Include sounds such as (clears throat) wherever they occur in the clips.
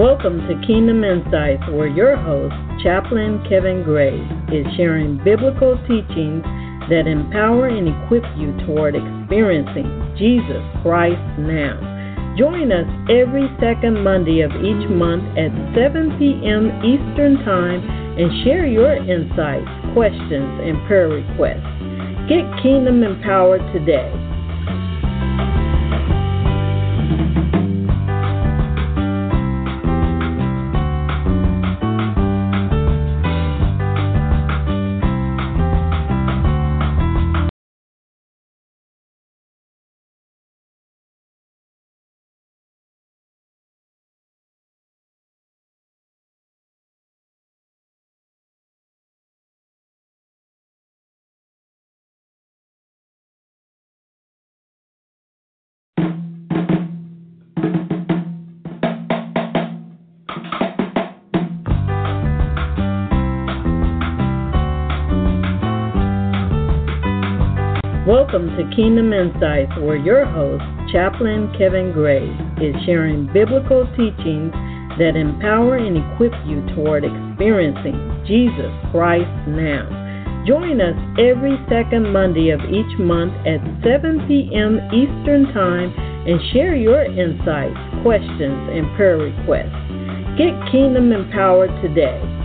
Welcome to Kingdom Insights, where your host, Chaplain Kevin Graves, is sharing biblical teachings that empower and equip you toward experiencing Jesus Christ now. Join us every second Monday of each month at 7 p.m. Eastern Time and share your insights, questions, and prayer requests. Get Kingdom Empowered today. Kingdom Insights, where your host, Chaplain Kevin Graves, is sharing biblical teachings that empower and equip you toward experiencing Jesus Christ now. Join us every second Monday of each month at 7 p.m. Eastern Time and share your insights, questions, and prayer requests. Get Kingdom Empowered today.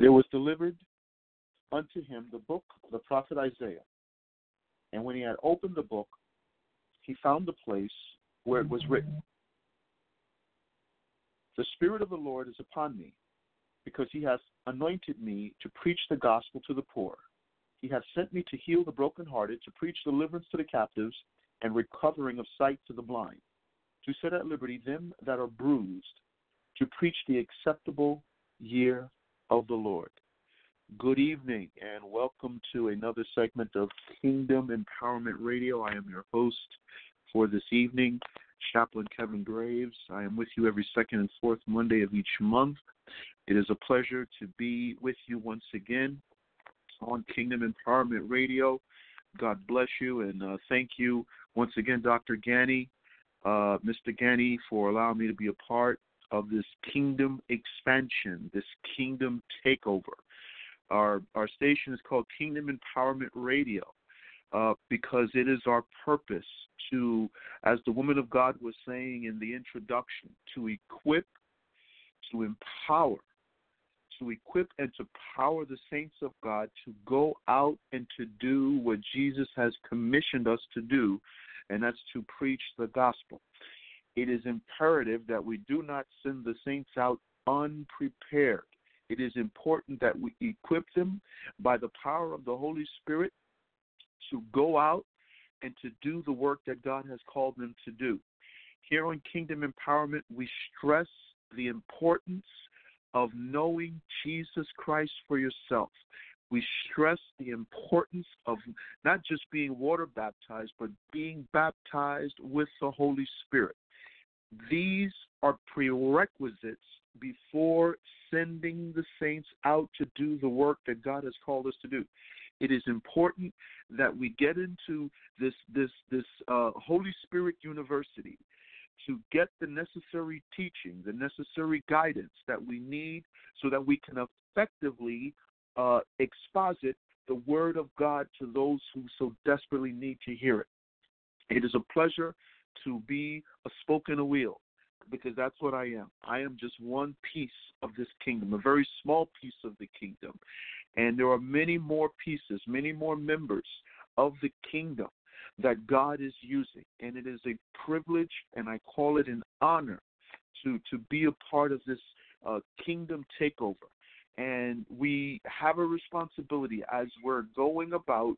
And there was delivered unto him the book of the prophet Isaiah. And when he had opened the book, he found the place where it was written The Spirit of the Lord is upon me, because he has anointed me to preach the gospel to the poor. He hath sent me to heal the brokenhearted, to preach deliverance to the captives, and recovering of sight to the blind, to set at liberty them that are bruised, to preach the acceptable year of the Lord. Good evening and welcome to another segment of Kingdom Empowerment Radio. I am your host for this evening, Chaplain Kevin Graves. I am with you every second and fourth Monday of each month. It is a pleasure to be with you once again on Kingdom Empowerment Radio. God bless you and uh, thank you once again, Dr. Gani, uh, Mr. Gani, for allowing me to be a part of this kingdom expansion, this kingdom takeover. Our our station is called Kingdom Empowerment Radio uh, because it is our purpose to, as the woman of God was saying in the introduction, to equip, to empower, to equip and to power the saints of God to go out and to do what Jesus has commissioned us to do, and that's to preach the gospel it is imperative that we do not send the saints out unprepared. It is important that we equip them by the power of the Holy Spirit to go out and to do the work that God has called them to do. Here on Kingdom Empowerment, we stress the importance of knowing Jesus Christ for yourself. We stress the importance of not just being water baptized, but being baptized with the Holy Spirit. These are prerequisites before sending the saints out to do the work that God has called us to do. It is important that we get into this this this uh, Holy Spirit University to get the necessary teaching, the necessary guidance that we need, so that we can effectively uh, exposit the Word of God to those who so desperately need to hear it. It is a pleasure to be a spoke in a wheel because that's what I am. I am just one piece of this kingdom, a very small piece of the kingdom. And there are many more pieces, many more members of the kingdom that God is using. And it is a privilege, and I call it an honor, to, to be a part of this uh, kingdom takeover. And we have a responsibility as we're going about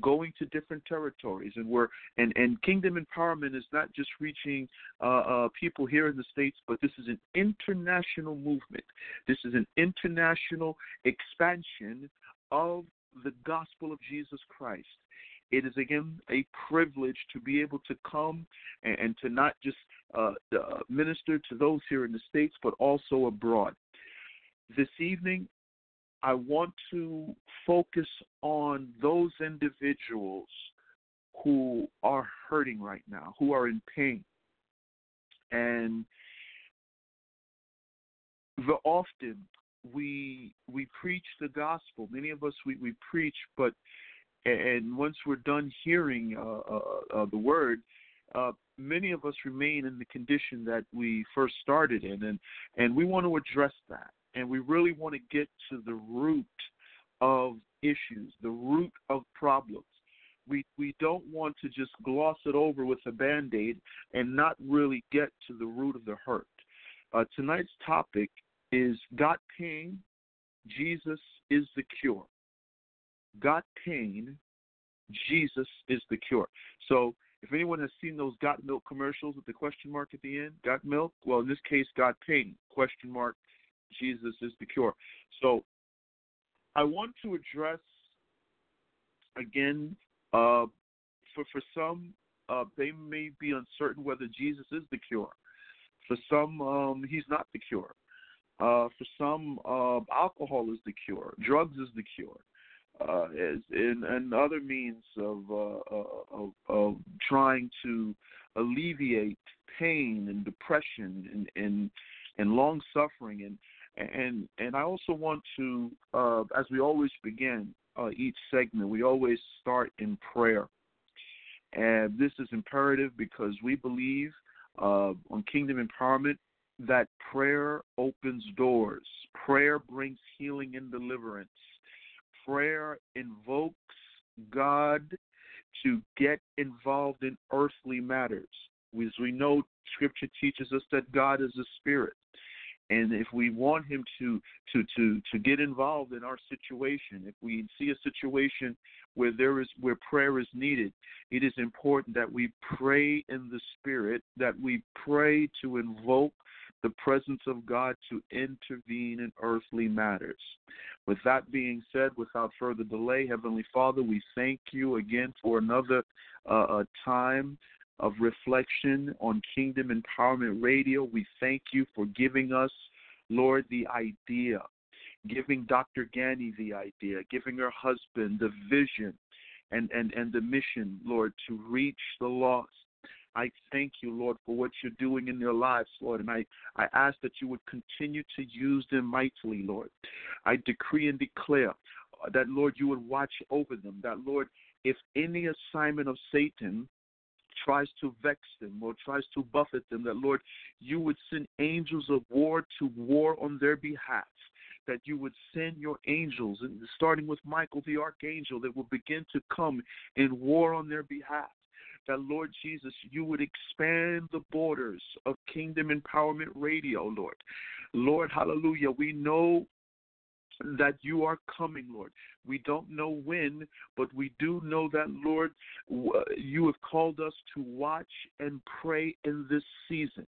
going to different territories and we're and and kingdom empowerment is not just reaching uh, uh, people here in the states but this is an international movement. This is an international expansion of the gospel of jesus christ. It is again a privilege to be able to come and, and to not just uh, uh minister to those here in the states but also abroad this evening I want to focus on those individuals who are hurting right now, who are in pain. And the often we we preach the gospel. Many of us we, we preach, but and once we're done hearing uh, uh, uh, the word, uh, many of us remain in the condition that we first started in, and and we want to address that and we really want to get to the root of issues, the root of problems. We we don't want to just gloss it over with a band-aid and not really get to the root of the hurt. Uh, tonight's topic is got pain, Jesus is the cure. Got pain, Jesus is the cure. So if anyone has seen those got milk commercials with the question mark at the end, got milk? Well, in this case, got pain, question mark, Jesus is the cure. So I want to address again uh, for for some uh, they may be uncertain whether Jesus is the cure. For some, um, he's not the cure. Uh, for some, uh, alcohol is the cure. Drugs is the cure. Uh, and, and other means of, uh, uh, of, of trying to alleviate pain and depression and and, and long suffering and and and I also want to, uh, as we always begin uh, each segment, we always start in prayer, and this is imperative because we believe uh, on Kingdom Empowerment that prayer opens doors. Prayer brings healing and deliverance. Prayer invokes God to get involved in earthly matters. As we know, Scripture teaches us that God is a spirit. And if we want him to to to to get involved in our situation, if we see a situation where there is where prayer is needed, it is important that we pray in the spirit, that we pray to invoke the presence of God to intervene in earthly matters. With that being said, without further delay, Heavenly Father, we thank you again for another uh, time of reflection on Kingdom Empowerment Radio. We thank you for giving us, Lord, the idea, giving Dr. Gani the idea, giving her husband the vision and, and, and the mission, Lord, to reach the lost. I thank you, Lord, for what you're doing in their lives, Lord, and I, I ask that you would continue to use them mightily, Lord. I decree and declare that, Lord, you would watch over them, that, Lord, if any assignment of Satan tries to vex them or tries to buffet them, that Lord, you would send angels of war to war on their behalf. That you would send your angels, starting with Michael the archangel, that will begin to come in war on their behalf that Lord Jesus, you would expand the borders of Kingdom Empowerment Radio, Lord. Lord, hallelujah. We know that you are coming, Lord. We don't know when, but we do know that, Lord, uh, you have called us to watch and pray in this season.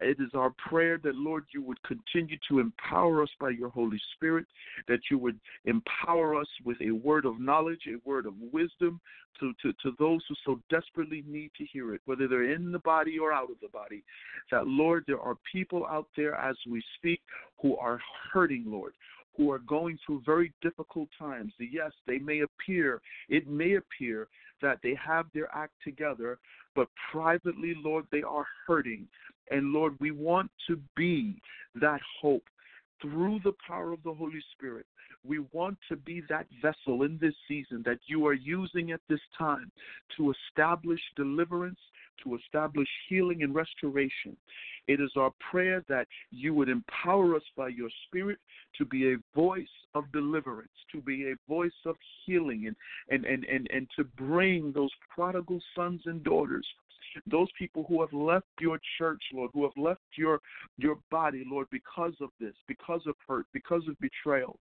It is our prayer that, Lord, you would continue to empower us by your Holy Spirit, that you would empower us with a word of knowledge, a word of wisdom to, to, to those who so desperately need to hear it, whether they're in the body or out of the body. That, Lord, there are people out there as we speak who are hurting, Lord, who are going through very difficult times. Yes, they may appear, it may appear that they have their act together, but privately, Lord, they are hurting. And Lord, we want to be that hope through the power of the Holy Spirit. We want to be that vessel in this season that you are using at this time to establish deliverance, to establish healing and restoration. It is our prayer that you would empower us by your Spirit to be a voice of deliverance, to be a voice of healing, and, and, and, and, and to bring those prodigal sons and daughters those people who have left your church, Lord, who have left your your body, Lord, because of this, because of hurt, because of betrayal,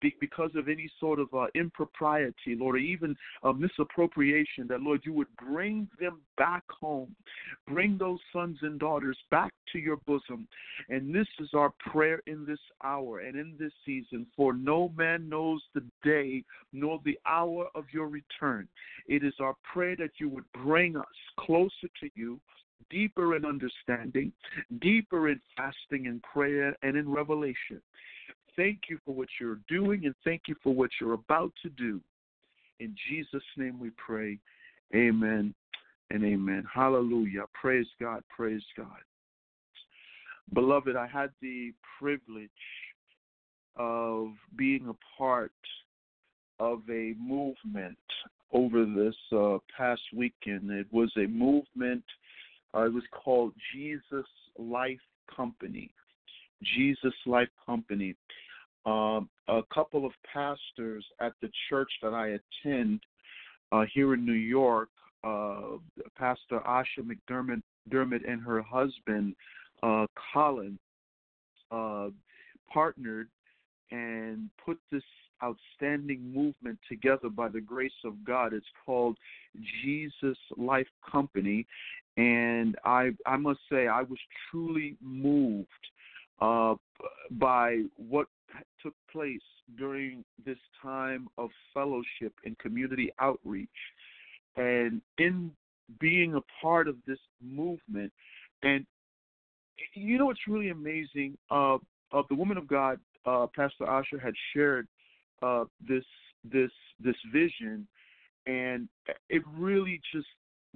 be, because of any sort of uh, impropriety, Lord, or even uh, misappropriation, that Lord, you would bring them back home, bring those sons and daughters back to your bosom, and this is our prayer in this hour and in this season. For no man knows the day nor the hour of your return. It is our prayer that you would bring us closer to you, deeper in understanding, deeper in fasting and prayer and in revelation. Thank you for what you're doing and thank you for what you're about to do. In Jesus' name we pray. Amen and amen. Hallelujah. Praise God. Praise God. Beloved, I had the privilege of being a part of a movement over this uh, past weekend. It was a movement, uh, it was called Jesus Life Company. Jesus Life Company. Um, a couple of pastors at the church that I attend uh, here in New York, uh, Pastor Asha McDermott Dermott and her husband, uh, Colin, uh, partnered and put this outstanding movement together by the grace of God. It's called Jesus Life Company, and I I must say I was truly moved uh, by what took place during this time of fellowship and community outreach, and in being a part of this movement, and you know what's really amazing? Uh, uh, the woman of God, uh, Pastor Asher, had shared uh, this this this vision, and it really just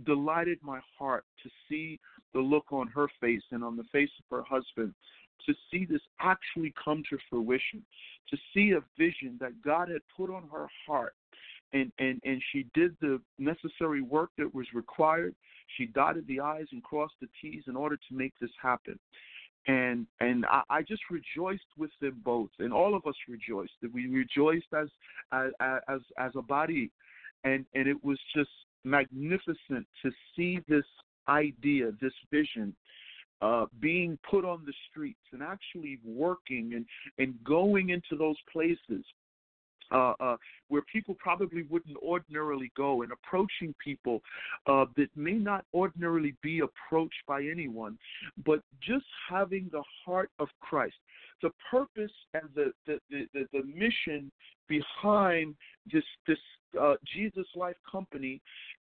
delighted my heart to see the look on her face and on the face of her husband to see this actually come to fruition to see a vision that god had put on her heart. And and and she did the necessary work that was required. She dotted the i's and crossed the t's in order to make this happen and and I, I just rejoiced with them both, and all of us rejoiced. We rejoiced as as as as a body, and and it was just magnificent to see this idea, this vision, uh, being put on the streets and actually working and and going into those places uh, uh, where people probably wouldn't ordinarily go, and approaching people uh, that may not ordinarily be approached by anyone, but just having the heart of Christ. The purpose and the the, the, the, the mission behind this this uh, Jesus Life Company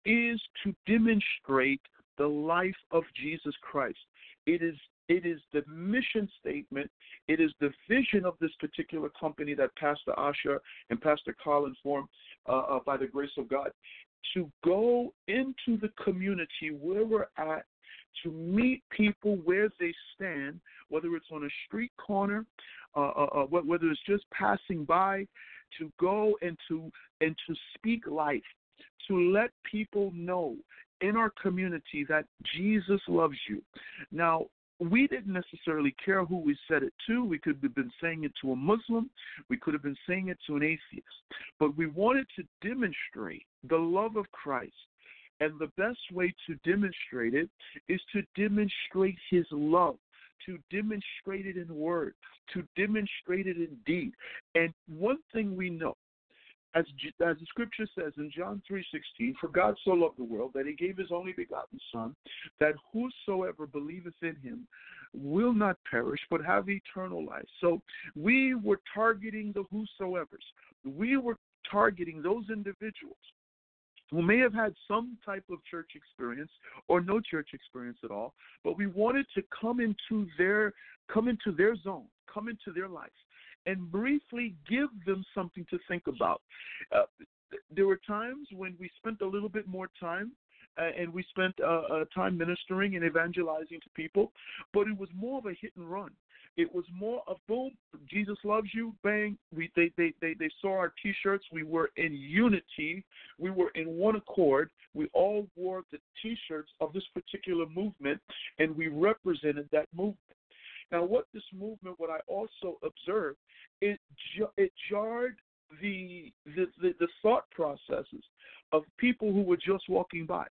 is to demonstrate the life of Jesus Christ. It is it is the mission statement. It is the vision of this particular company that Pastor Asher and Pastor Colin formed uh, uh, by the grace of God to go into the community where we're at to meet people where they stand, whether it's on a street corner, uh, uh, uh whether it's just passing by, to go and to and to speak life, to let people know in our community that Jesus loves you. Now, we didn't necessarily care who we said it to. We could have been saying it to a Muslim, we could have been saying it to an atheist, but we wanted to demonstrate the love of Christ. And the best way to demonstrate it is to demonstrate his love, to demonstrate it in word, to demonstrate it in deed. And one thing we know as, as the scripture says in John 3:16, for God so loved the world that he gave his only begotten son, that whosoever believeth in him will not perish but have eternal life. So we were targeting the whosoever's. We were targeting those individuals who may have had some type of church experience or no church experience at all, but we wanted to come into their come into their zone, come into their life and briefly give them something to think about. Uh, there were times when we spent a little bit more time uh, and we spent uh, uh, time ministering and evangelizing to people, but it was more of a hit and run. It was more of boom, Jesus loves you, bang. We they they they, they saw our T-shirts. We were in unity. We were in one accord. We all wore the T-shirts of this particular movement, and we represented that movement. Now, what this movement, what I also observed, it it jarred the, the the, the thought processes of people who were just walking by.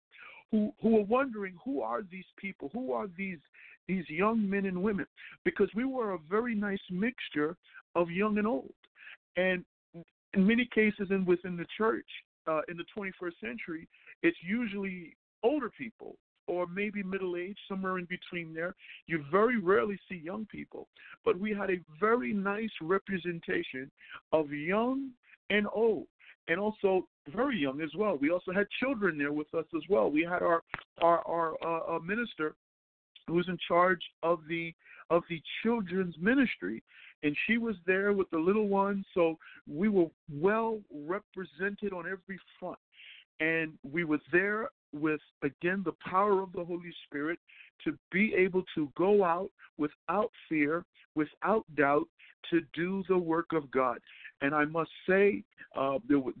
who who are wondering who are these people, who are these these young men and women, because we were a very nice mixture of young and old, and in many cases, and within the church uh, in the 21st century, it's usually older people or maybe middle age, somewhere in between there. You very rarely see young people, but we had a very nice representation of young and old, and also very young as well. We also had children there with us as well. We had our our our uh, uh minister who's in charge of the of the children's ministry and she was there with the little ones so we were well represented on every front and we were there with again the power of the Holy Spirit to be able to go out without fear, without doubt, to do the work of God. And I must say, uh, there was,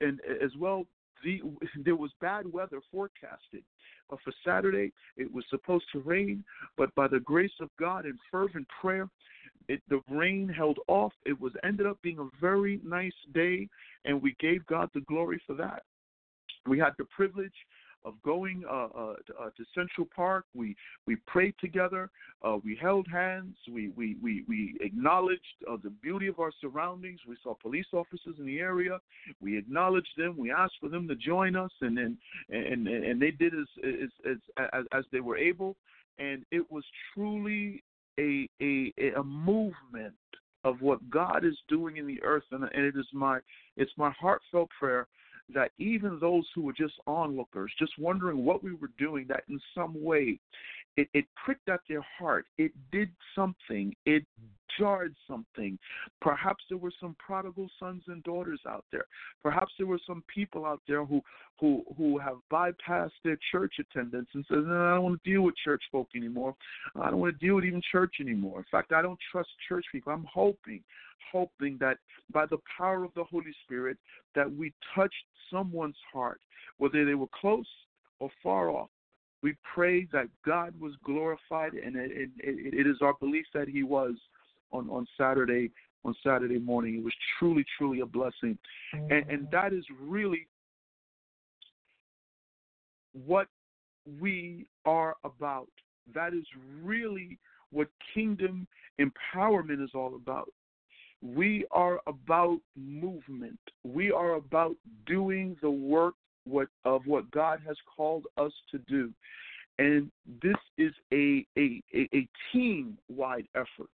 and as well, the, (laughs) there was bad weather forecasted. Uh, for Saturday, it was supposed to rain, but by the grace of God and fervent prayer, it, the rain held off. It was ended up being a very nice day, and we gave God the glory for that. We had the privilege of going uh, uh, to, uh, Central Park. We we prayed together. Uh, we held hands. We we we, we acknowledged uh, the beauty of our surroundings. We saw police officers in the area. We acknowledged them. We asked for them to join us, and and and, and they did as, as as as they were able. And it was truly a a a movement of what God is doing in the earth, and, and it is my it's my heartfelt prayer that even those who were just onlookers, just wondering what we were doing, that in some way it, it pricked at their heart. It did something. It jarred something. Perhaps there were some prodigal sons and daughters out there. Perhaps there were some people out there who who who have bypassed their church attendance and says, no, I don't want to deal with church folk anymore. I don't want to deal with even church anymore. In fact, I don't trust church people. I'm hoping, hoping that by the power of the Holy Spirit, that we touched someone's heart, whether they were close or far off we pray that God was glorified, and it, it, it is our belief that He was on on Saturday on Saturday morning. It was truly, truly a blessing, mm-hmm. and and that is really what we are about. That is really what kingdom empowerment is all about. We are about movement. We are about doing the work what of what God has called us to do. And this is a a, a team wide effort.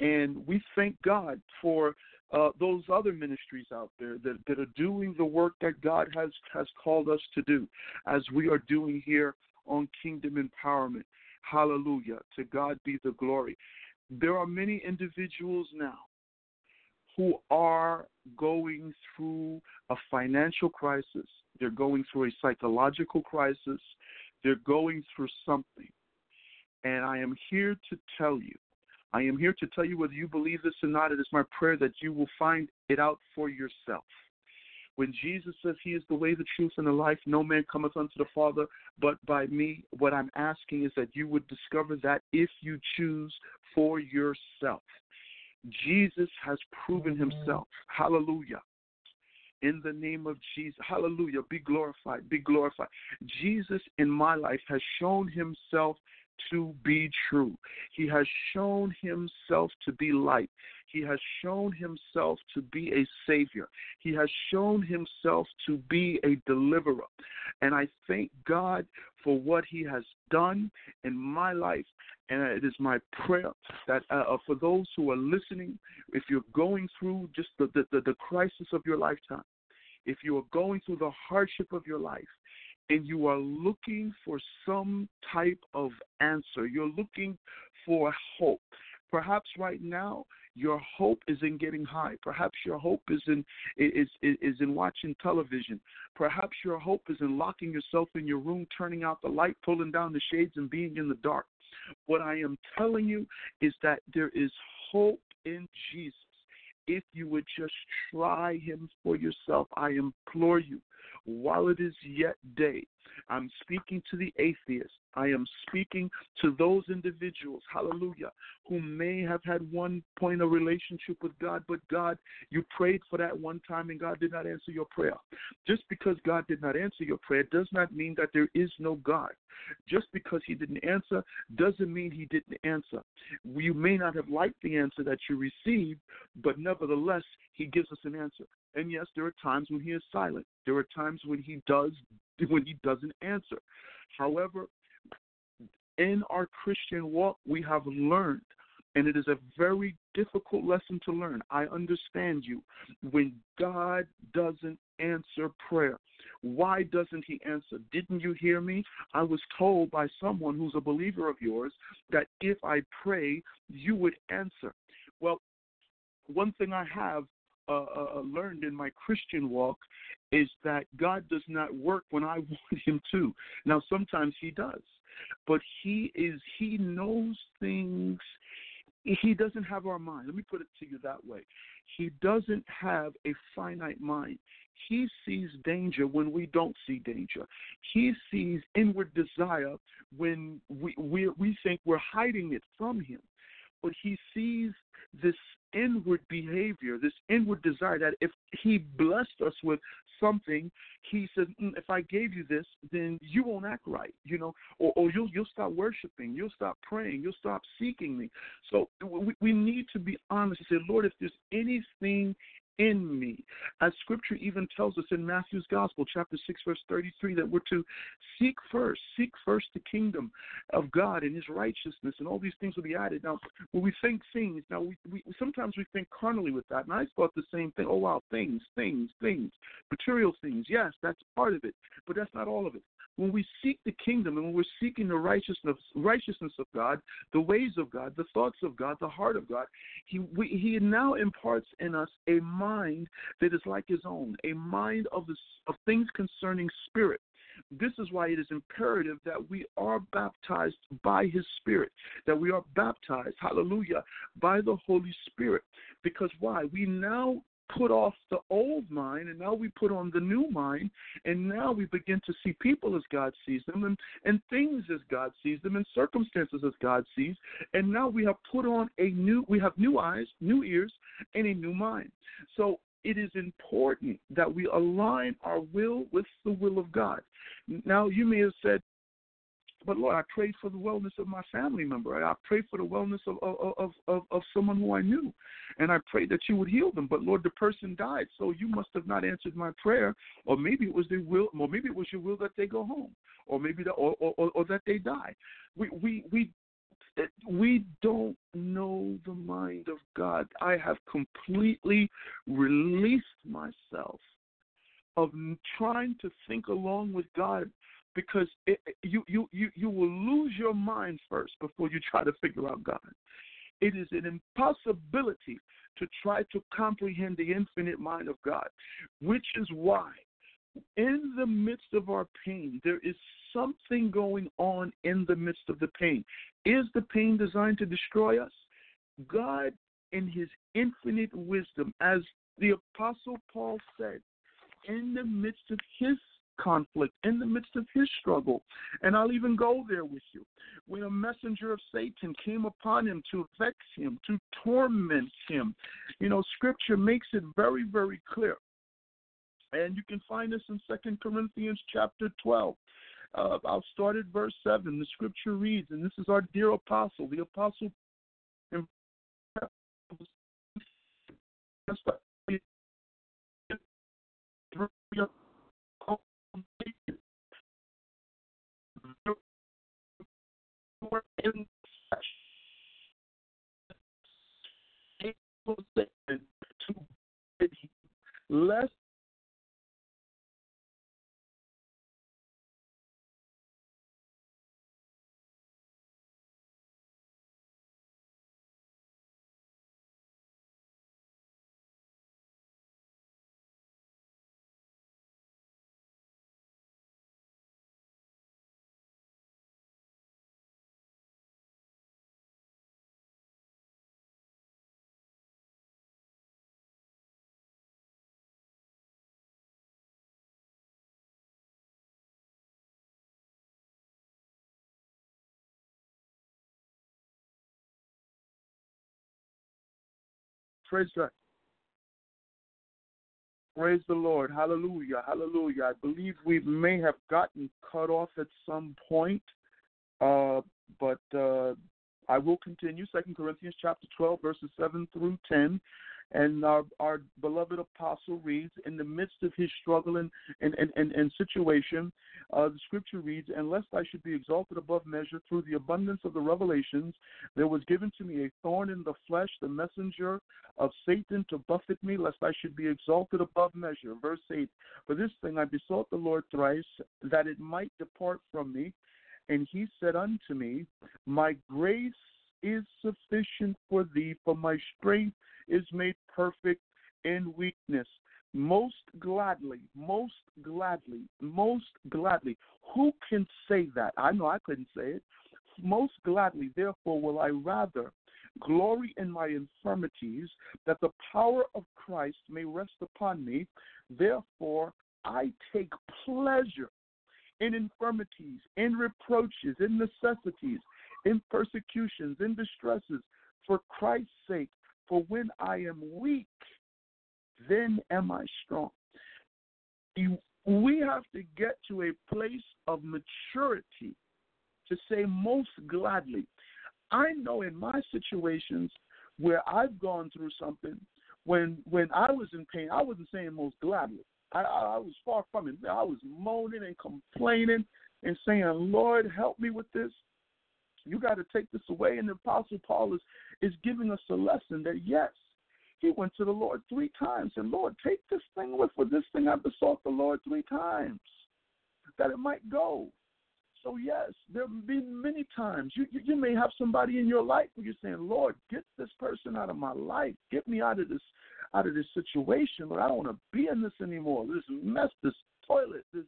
And we thank God for uh, those other ministries out there that, that are doing the work that God has, has called us to do, as we are doing here on Kingdom Empowerment. Hallelujah. To God be the glory. There are many individuals now who are going through a financial crisis, they're going through a psychological crisis, they're going through something. And I am here to tell you, I am here to tell you whether you believe this or not, it is my prayer that you will find it out for yourself. When Jesus says he is the way, the truth, and the life, no man cometh unto the Father but by me. What I'm asking is that you would discover that if you choose for yourself. Jesus has proven mm. himself. Hallelujah. In the name of Jesus. Hallelujah. Be glorified. Be glorified. Jesus in my life has shown himself to be true. He has shown himself to be light. He has shown himself to be a savior. He has shown himself to be a deliverer. And I thank God for what he has done in my life. And it is my prayer that uh, uh for those who are listening, if you're going through just the, the, the crisis of your lifetime, if you are going through the hardship of your life, and you are looking for some type of answer, you're looking for hope. Perhaps right now your hope is in getting high. Perhaps your hope is in is, is is in watching television. Perhaps your hope is in locking yourself in your room, turning out the light, pulling down the shades, and being in the dark. What I am telling you is that there is hope in Jesus. If you would just try him for yourself, I implore you while it is yet day. I'm speaking to the atheist. I am speaking to those individuals, hallelujah, who may have had one point of relationship with God, but God, you prayed for that one time and God did not answer your prayer. Just because God did not answer your prayer does not mean that there is no God. Just because He didn't answer doesn't mean He didn't answer. You may not have liked the answer that you received, but nevertheless, He gives us an answer. And yes, there are times when He is silent. There are times when He does when He doesn't answer. However, in our Christian walk, we have learned, and it is a very difficult lesson to learn. I understand you. When God doesn't answer prayer, why doesn't He answer? Didn't you hear me? I was told by someone who's a believer of yours that if I pray, you would answer. Well, one thing I have uh, uh, uh learned in my Christian walk is that God does not work when I (laughs) want Him to. Now, sometimes He does but he is he knows things he doesn't have our mind. Let me put it to you that way. He doesn't have a finite mind. He sees danger when we don't see danger. He sees inward desire when we, we, we think we're hiding it from him. But he sees this inward behavior, this inward desire that if he blessed us with something, he says, mm, if I gave you this, then you won't act right, you know, or, or you'll you'll stop worshiping, you'll stop praying, you'll stop seeking me. So we, we need to be honest and say, Lord, if there's anything in me. As scripture even tells us in Matthew's Gospel, chapter 6, verse 33, that we're to seek first, seek first the kingdom of God and his righteousness, and all these things will be added. Now, when we think things, now we, we sometimes we think carnally with that, and I thought the same thing. Oh, wow, things, things, things, material things. Yes, that's part of it, but that's not all of it when we seek the kingdom and when we're seeking the righteousness righteousness of God, the ways of God, the thoughts of God, the heart of God, he we, he now imparts in us a mind that is like his own, a mind of the of things concerning spirit. This is why it is imperative that we are baptized by His Spirit, that we are baptized, hallelujah, by the Holy Spirit. Because why? We now put off the old mind and now we put on the new mind and now we begin to see people as God sees them and, and things as God sees them and circumstances as God sees and now we have put on a new we have new eyes, new ears and a new mind. So it is important that we align our will with the will of God. Now you may have said but Lord, I prayed for the wellness of my family member. I prayed for the wellness of, of, of, of someone who I knew. And I prayed that you would heal them. But Lord, the person died. So you must have not answered my prayer. Or maybe it was the will or maybe it was your will that they go home. Or maybe that or, or, or that they die. We we we we don't know the mind of God. I have completely released myself of trying to think along with God because it, you, you, you, you will lose your mind first before you try to figure out God. It is an impossibility to try to comprehend the infinite mind of God, which is why, in the midst of our pain, there is something going on in the midst of the pain. Is the pain designed to destroy us? God, in his infinite wisdom, as the Apostle Paul said, in the midst of his conflict, in the midst of his struggle. And I'll even go there with you. When a messenger of Satan came upon him to vex him, to torment him, you know, scripture makes it very, very clear. And you can find this in Second Corinthians chapter 12. Uh, I'll start at verse 7. The scripture reads, and this is our dear apostle, the apostle in to less Praise God. Praise the Lord. Hallelujah. Hallelujah. I believe we may have gotten cut off at some point, uh, but uh, I will continue. Second Corinthians chapter 12, verses 7 through 10. And our, our beloved apostle reads, in the midst of his struggle and, and, and, and, and situation, uh, the scripture reads, Unless I should be exalted above measure through the abundance of the revelations, there was given to me a thorn in the flesh, the messenger of Satan to buffet me, lest I should be exalted above measure. Verse 8 For this thing I besought the Lord thrice, that it might depart from me. And he said unto me, My grace is sufficient for thee, for my strength is made perfect in weakness. Most gladly, most gladly, most gladly. Who can say that? I know I couldn't say it. Most gladly, therefore, will I rather glory in my infirmities, that the power of Christ may rest upon me. Therefore, I take pleasure in infirmities, in reproaches, in necessities, in persecutions, in distresses, for Christ's sake. For when I am weak, then am I strong. We have to get to a place of maturity to say most gladly. I know in my situations where I've gone through something, when when I was in pain, I wasn't saying most gladly. I, I was far from it. I was moaning and complaining and saying, Lord, help me with this. You got to take this away. And the Apostle Paul is, is giving us a lesson that, yes, he went to the Lord three times and, Lord, take this thing away. For this thing I besought the Lord three times that it might go. So, yes, there have been many times. You, you, you may have somebody in your life where you're saying, Lord, get this person out of my life. Get me out of this out of this situation. Lord, I don't want to be in this anymore. This mess, this toilet, this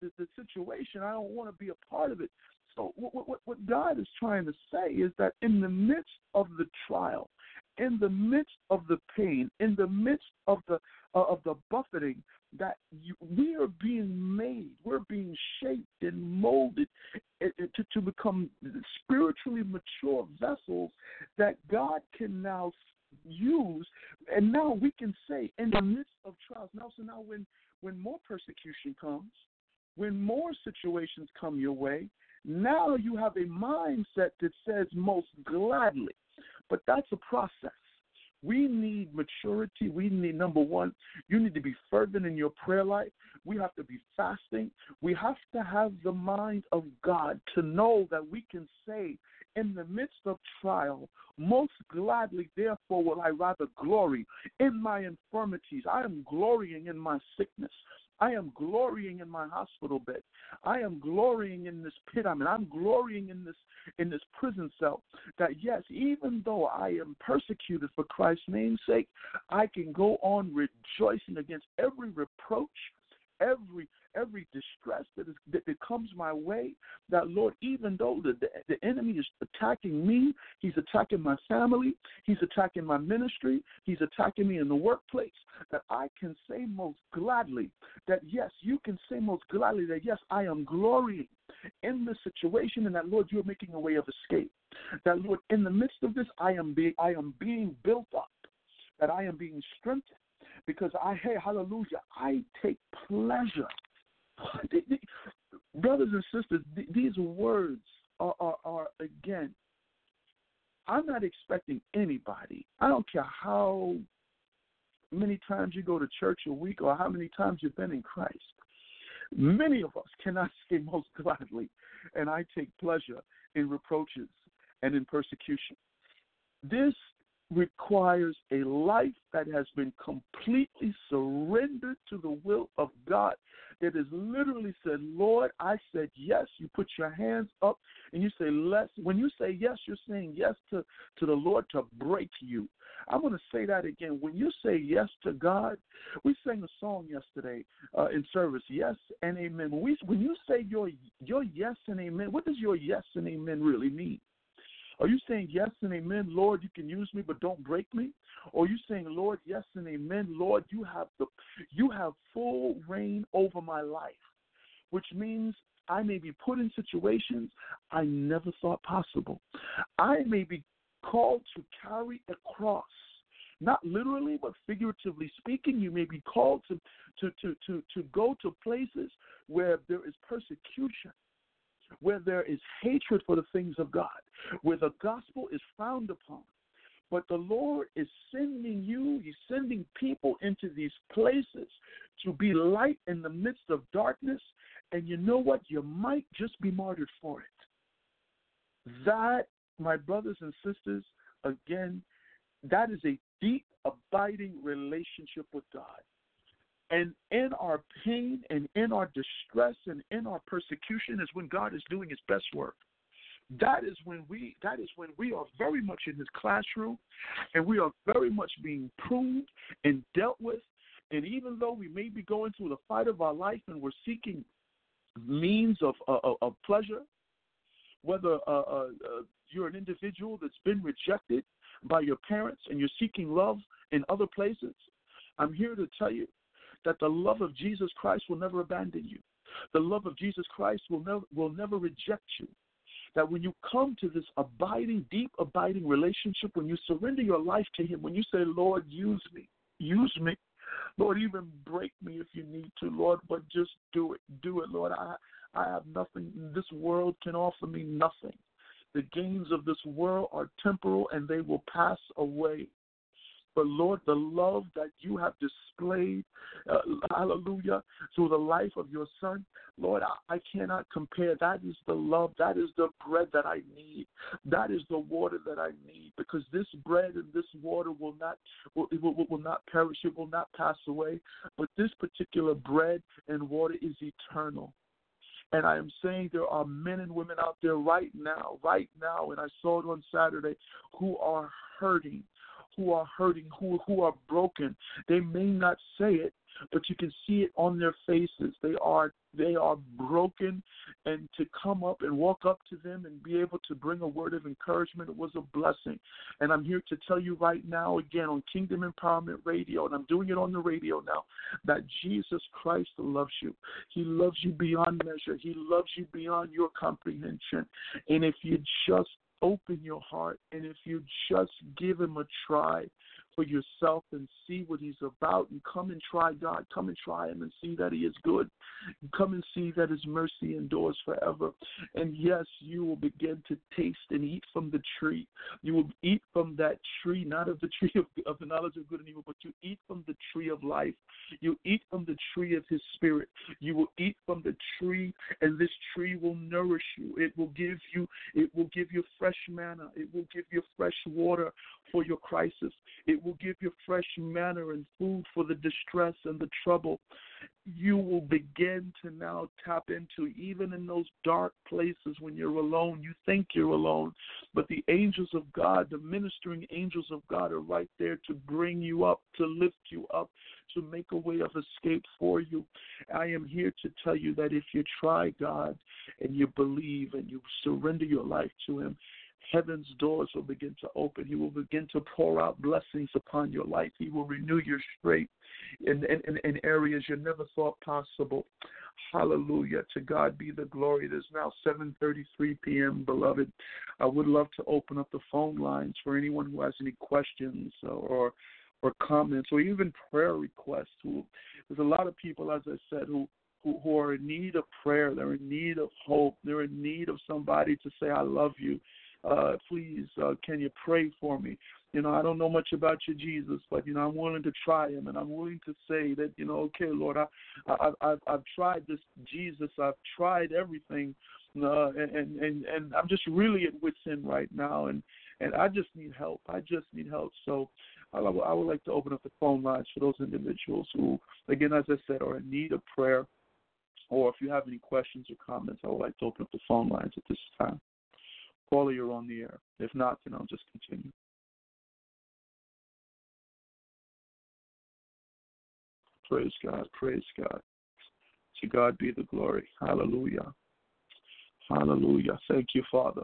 this, this situation. I don't want to be a part of it. So what, what, God is trying to say is that in the midst of the trial, in the midst of the pain, in the midst of the uh, of the buffeting, that you, we are being made, we're being shaped and molded to, to become spiritually mature vessels that God can now use, and now we can say in the midst of trials. Now, so now when when more persecution comes, when more situations come your way, now you have a mindset that says most gladly. But that's a process. We need maturity. We need, number one, you need to be fervent in your prayer life. We have to be fasting. We have to have the mind of God to know that we can say, in the midst of trial, most gladly, therefore, will I rather glory in my infirmities. I am glorying in my sickness. I am glorying in my hospital bed. I am glorying in this pit I'm in. I'm glorying in this in this prison cell. That yes, even though I am persecuted for Christ's name's sake, I can go on rejoicing against every reproach, every every distress that, is, that, that comes my way, that Lord, even though the, the, the enemy is attacking me, he's attacking my family, he's attacking my ministry, he's attacking me in the workplace, that I can say most gladly that yes, you can say most gladly that yes, I am glorying in this situation and that Lord, you're making a way of escape. That Lord, in the midst of this, I am being I am being built up, that I am being strengthened because I, hey, hallelujah, I take pleasure (laughs) brothers and sisters, these words are, are, are, again, I'm not expecting anybody, I don't care how many times you go to church a week or how many times you've been in Christ. Many of us cannot (laughs) say most gladly, and I take pleasure in reproaches and in persecution. This requires a life that has been completely surrendered to the will of God. That has literally said, Lord, I said yes. You put your hands up and you say, Less. When you say yes, you're saying yes to, to the Lord to break you. I'm going to say that again. When you say yes to God, we sang a song yesterday uh, in service, yes and amen. When, we, when you say your, your yes and amen, what does your yes and amen really mean? Are you saying yes and amen, Lord, you can use me, but don't break me? Or are you saying, Lord, yes and amen, Lord, you have the you have full reign over my life, which means I may be put in situations I never thought possible. I may be called to carry a cross not literally, but figuratively speaking. You may be called to, to, to, to, to go to places where there is persecution, where there is hatred for the things of God, where the gospel is frowned upon. But the Lord is sending you, He's sending people into these places to be light in the midst of darkness. And you know what? You might just be martyred for it. That, my brothers and sisters, again, that is a deep, abiding relationship with God. And in our pain and in our distress and in our persecution is when God is doing his best work. That is when we that is when we are very much in his classroom and we are very much being pruned and dealt with. And even though we may be going through the fight of our life and we're seeking means of uh, of pleasure, whether uh, uh, uh, you're an individual that's been rejected by your parents and you're seeking love in other places, I'm here to tell you that the love of Jesus Christ will never abandon you. The love of Jesus Christ will never will never reject you. That when you come to this abiding, deep abiding relationship, when you surrender your life to Him, when you say, Lord, use me, use me, Lord, even break me if you need to, Lord, but just do it, do it, Lord. I I have nothing. This world can offer me nothing. The gains of this world are temporal and they will pass away. But Lord, the love that you have displayed, uh, hallelujah, through the life of your son, Lord, I, I cannot compare. That is the love, that is the bread that I need, that is the water that I need, because this bread and this water will not will, will, will not perish, it will not pass away. But this particular bread and water is eternal. And I am saying there are men and women out there right now, right now, and I saw it on Saturday, who are hurting, who are hurting, who who are broken. They may not say it, but you can see it on their faces. They are they are broken, and to come up and walk up to them and be able to bring a word of encouragement was a blessing. And I'm here to tell you right now, again on Kingdom Empowerment Radio, and I'm doing it on the radio now, that Jesus Christ loves you. He loves you beyond measure. He loves you beyond your comprehension. And if you just open your heart and if you just give him a try, for yourself and see what he's about and come and try God. Come and try him and see that he is good. Come and see that his mercy endures forever. And yes, you will begin to taste and eat from the tree. You will eat from that tree, not of the (laughs) tree of, of the knowledge of good and evil, but you eat from the tree of life. You eat from the tree of his spirit. You will eat from the tree, and this tree will nourish you. It will give you, it will give you fresh manna. It will give you fresh water for your crisis. It will give you fresh manna and food for the distress and the trouble. You will begin to now tap into, even in those dark places when you're alone, you think you're alone, but the angels of God, the ministering angels of God, are right there to bring you up, to lift you up, to make a way of escape for you. I am here to tell you that if you try God and you believe and you surrender your life to Him, heaven's doors will begin to open. He will begin to pour out blessings upon your life. He will renew your strength in, in, in areas you never thought possible. Hallelujah. To God be the glory. It is now 7:33 p.m., beloved. I would love to open up the phone lines for anyone who has any questions or or comments or even prayer requests. There's a lot of people, as I said, who who, who are in need of prayer. They're in need of hope. They're in need of somebody to say, I love you uh, please, uh, can you pray for me? You know, I don't know much about you, Jesus, but you know, I'm willing to try him, and I'm willing to say that, you know, okay, Lord, I, I, I've, I've tried this Jesus, I've tried everything, uh, and and and I'm just really at wit's end right now, and and I just need help. I just need help. So, I, I would like to open up the phone lines for those individuals who, again, as I said, are in need of prayer, or if you have any questions or comments, I would like to open up the phone lines at this time. Paula, you're on the air. If not, then I'll just continue. Praise God. Praise God. To God be the glory. Hallelujah. Hallelujah. Thank you, Father.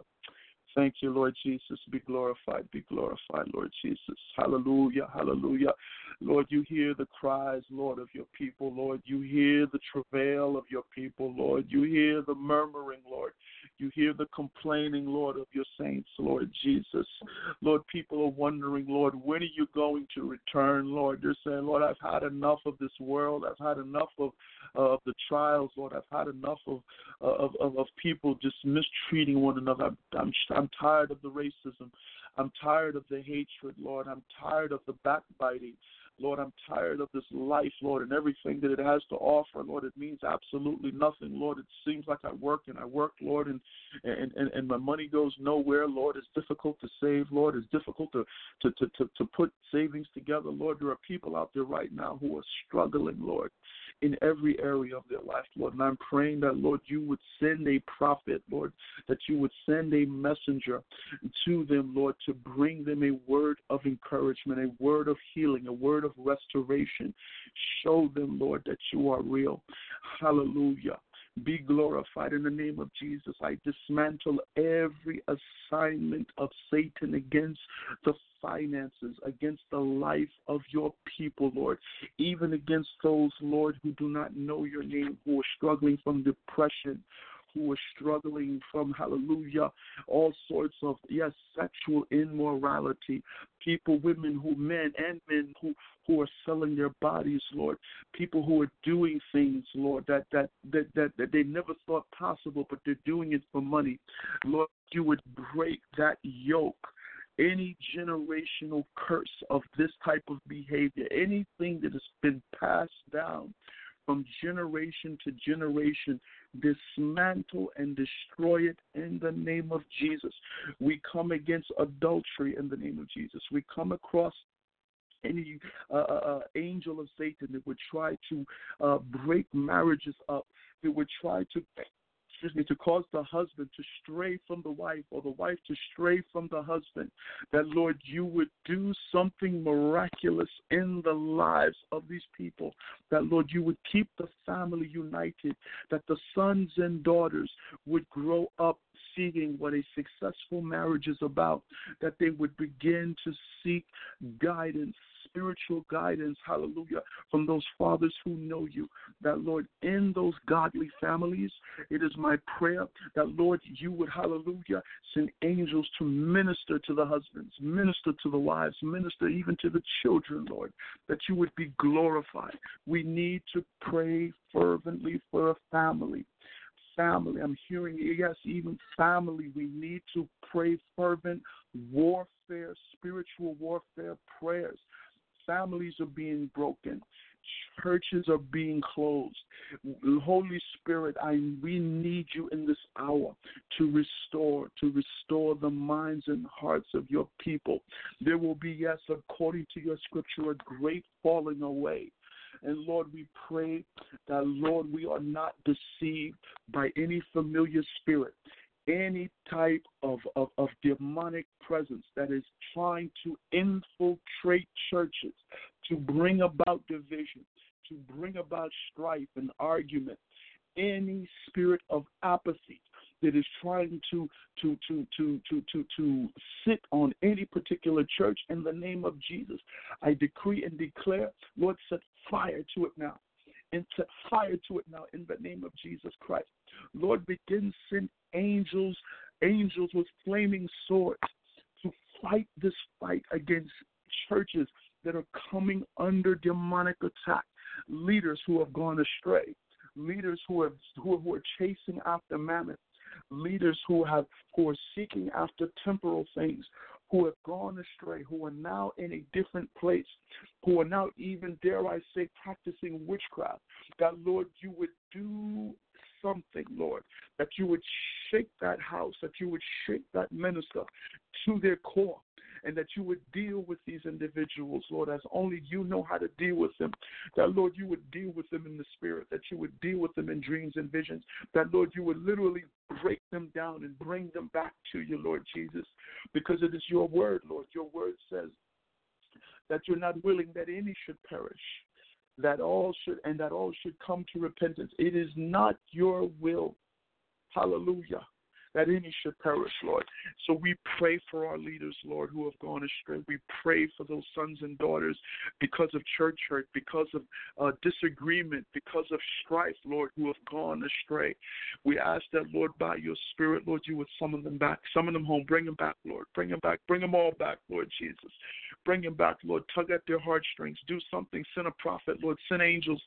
Thank you, Lord Jesus. Be glorified, be glorified, Lord Jesus. Hallelujah, hallelujah. Lord, you hear the cries, Lord, of your people, Lord. You hear the travail of your people, Lord. You hear the murmuring, Lord. You hear the complaining, Lord, of your saints, Lord Jesus. Lord, people are wondering, Lord, when are you going to return, Lord? They're saying, Lord, I've had enough of this world. I've had enough of uh, of the trials, Lord. I've had enough of of of, of people just mistreating one another. I'm, I'm I'm tired of the racism. I'm tired of the hatred, Lord. I'm tired of the backbiting. Lord, I'm tired of this life, Lord, and everything that it has to offer. Lord, it means absolutely nothing. Lord, it seems like I work and I work, Lord, and and, and, and my money goes nowhere. Lord, it's difficult to save. Lord, it's difficult to, to, to, to, to put savings together. Lord, there are people out there right now who are struggling, Lord in every area of their life, Lord. And I'm praying that, Lord, you would send a prophet, Lord, that you would send a messenger to them, Lord, to bring them a word of encouragement, a word of healing, a word of restoration. Show them, Lord, that you are real. Hallelujah be glorified in the name of Jesus. I dismantle every assignment of Satan against the finances, against the life of your people, Lord, even against those, Lord, who do not know your name, who are struggling from depression, who are struggling from, hallelujah, all sorts of, yes, sexual immorality. People, women who, men and men who, who are selling their bodies, Lord. People who are doing things, Lord, that, that, that, that, that they never thought possible, but they're doing it for money. Lord, you would break that yoke any generational curse of this type of behavior, anything that has been passed down from generation to generation, dismantle and destroy it in the name of Jesus. We come against adultery in the name of Jesus. We come across any uh, uh, uh angel of Satan that would try to uh, break marriages up, that would try to excuse me, to cause the husband to stray from the wife or the wife to stray from the husband, that Lord, you would do something miraculous in the lives of these people, that Lord, you would keep the family united, that the sons and daughters would grow up seeing what a successful marriage is about, that they would begin to seek guidance spiritual guidance, hallelujah, from those fathers who know you. That, Lord, in those godly families, it is my prayer that, Lord, you would, hallelujah, send angels to minister to the husbands, minister to the wives, minister even to the children, Lord, that you would be glorified. We need to pray fervently for a family family. I'm hearing, yes, even family. We need to pray fervent warfare, spiritual warfare prayers families are being broken. Churches are being closed. Holy Spirit, I we need you in this hour to restore, to restore the minds and hearts of your people. There will be, yes, according to your scripture, a great falling away. And Lord, we pray that, Lord, we are not deceived by any familiar spirit any type of, of, of demonic presence that is trying to infiltrate churches to bring about division, to bring about strife and argument, any spirit of apathy that is trying to to to to to to to sit on any particular church in the name of Jesus. I decree and declare, Lord, set fire to it now. And set fire to it now in the name of Jesus Christ. Lord, begin send angels, angels with flaming swords to fight this fight against churches that are coming under demonic attack, leaders who have gone astray, leaders who have who, who are chasing after mammon, leaders who have who are seeking after temporal things, who have gone astray, who are now in a different place, who are now even, dare I say, practicing witchcraft. That Lord, you would do something, Lord, that you would shake that house, that you would shake that minister to their core, and that you would deal with these individuals, Lord, as only you know how to deal with them. That, Lord, you would deal with them in the spirit, that you would deal with them in dreams and visions, that, Lord, you would literally break them down and bring them back to you, Lord Jesus, because it is your word, Lord. Your word says that you're not willing that any should perish, that all should and that all should come to repentance. It is not your will, hallelujah, that any should perish, Lord. So we pray for our leaders, Lord, who have gone astray. We pray for those sons and daughters because of church hurt, because of uh, disagreement, because of strife, Lord, who have gone astray. We ask that, Lord, by your Spirit, Lord, you would summon them back, summon them home, bring them back, Lord, bring them back, bring them all back, Lord Jesus. Bring them back, Lord. Tug at their heartstrings. Do something. Send a prophet, Lord. Send angels.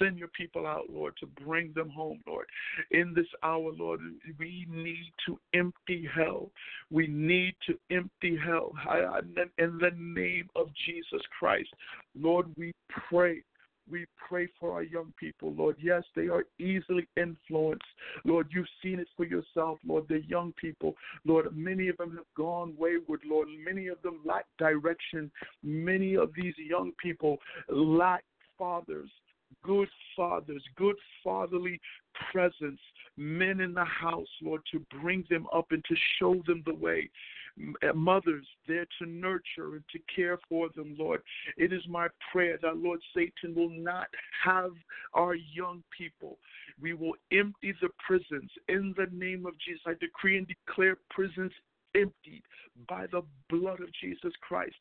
Send your people out, Lord, to bring them home, Lord. In this hour, Lord, we need to empty hell. We need to empty hell. In the name of Jesus Christ, Lord, we pray we pray for our young people, Lord. Yes, they are easily influenced. Lord, you've seen it for yourself, Lord. The young people, Lord, many of them have gone wayward, Lord. Many of them lack direction. Many of these young people lack fathers, good fathers, good fatherly presence, men in the house, Lord, to bring them up and to show them the way. Uh, mothers there to nurture and to care for them, Lord. It is my prayer that, Lord, Satan will not have our young people. We will empty the prisons in the name of Jesus. I decree and declare prisons emptied by the blood of Jesus Christ